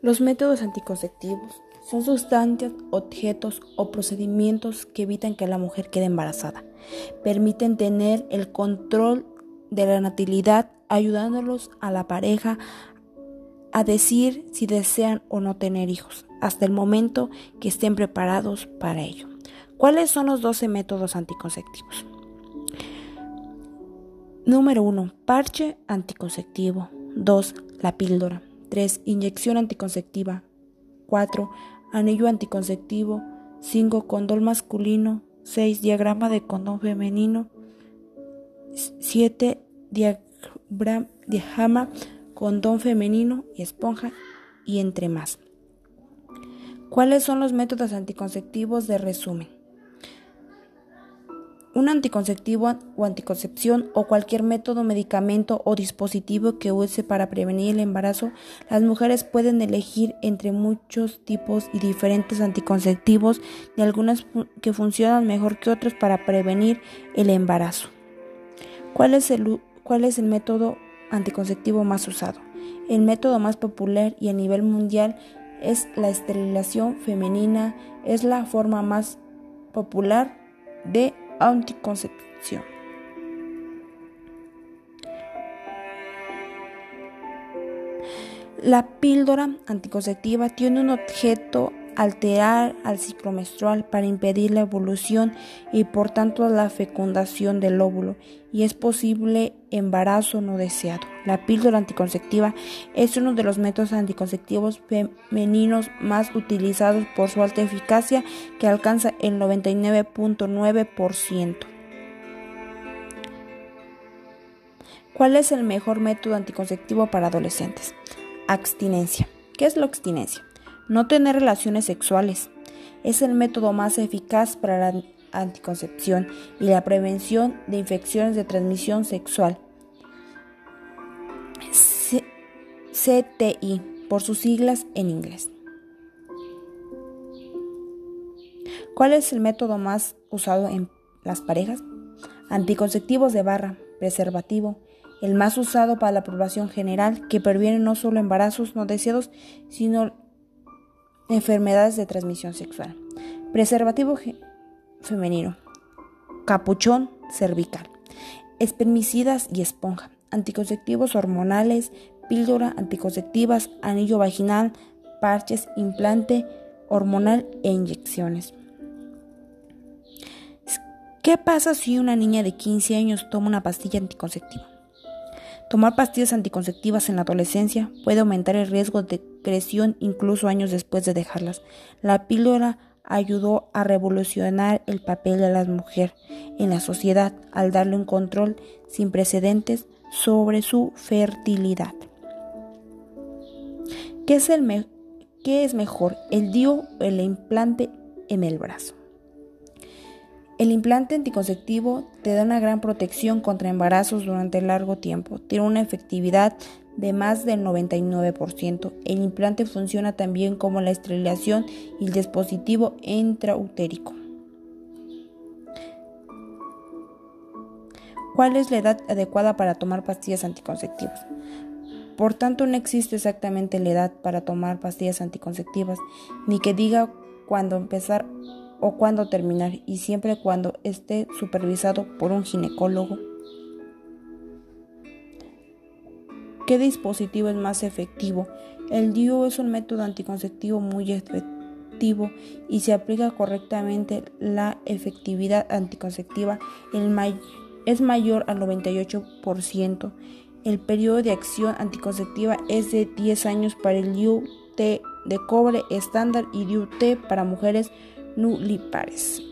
Los métodos anticonceptivos son sustancias, objetos o procedimientos que evitan que la mujer quede embarazada. Permiten tener el control de la natalidad, ayudándolos a la pareja a decir si desean o no tener hijos, hasta el momento que estén preparados para ello. ¿Cuáles son los 12 métodos anticonceptivos? Número 1. Parche anticonceptivo. 2. La píldora. 3. Inyección anticonceptiva. 4. Anillo anticonceptivo. 5. Condón masculino. 6. Diagrama de condón femenino. 7. Diagrama condón femenino y esponja y entre más. ¿Cuáles son los métodos anticonceptivos de resumen? Un anticonceptivo o anticoncepción o cualquier método, medicamento o dispositivo que use para prevenir el embarazo, las mujeres pueden elegir entre muchos tipos y diferentes anticonceptivos y algunas que funcionan mejor que otros para prevenir el embarazo. ¿Cuál es el, cuál es el método anticonceptivo más usado? El método más popular y a nivel mundial es la esterilización femenina, es la forma más popular de anticoncepción. La píldora anticonceptiva tiene un objeto alterar al ciclo menstrual para impedir la evolución y por tanto la fecundación del óvulo y es posible embarazo no deseado. La píldora anticonceptiva es uno de los métodos anticonceptivos femeninos más utilizados por su alta eficacia que alcanza el 99.9%. ¿Cuál es el mejor método anticonceptivo para adolescentes? Abstinencia. ¿Qué es la abstinencia? No tener relaciones sexuales es el método más eficaz para la anticoncepción y la prevención de infecciones de transmisión sexual. CTI, por sus siglas en inglés. ¿Cuál es el método más usado en las parejas? Anticonceptivos de barra, preservativo, el más usado para la población general que previene no solo embarazos no deseados, sino enfermedades de transmisión sexual. Preservativo femenino. Capuchón cervical. Espermicidas y esponja. Anticonceptivos hormonales, píldora anticonceptivas, anillo vaginal, parches, implante hormonal e inyecciones. ¿Qué pasa si una niña de 15 años toma una pastilla anticonceptiva? Tomar pastillas anticonceptivas en la adolescencia puede aumentar el riesgo de incluso años después de dejarlas. La píldora ayudó a revolucionar el papel de la mujer en la sociedad al darle un control sin precedentes sobre su fertilidad. ¿Qué es, el qué es mejor, el DIO o el implante en el brazo? El implante anticonceptivo te da una gran protección contra embarazos durante largo tiempo. Tiene una efectividad de más del 99%. El implante funciona también como la esterilización y el dispositivo intrautérico. ¿Cuál es la edad adecuada para tomar pastillas anticonceptivas? Por tanto, no existe exactamente la edad para tomar pastillas anticonceptivas, ni que diga cuándo empezar o cuándo terminar y siempre cuando esté supervisado por un ginecólogo. ¿Qué dispositivo es más efectivo? El DIU es un método anticonceptivo muy efectivo y se aplica correctamente la efectividad anticonceptiva es mayor al 98%. El periodo de acción anticonceptiva es de 10 años para el DIU T de cobre estándar y DIU T para mujeres nulipares.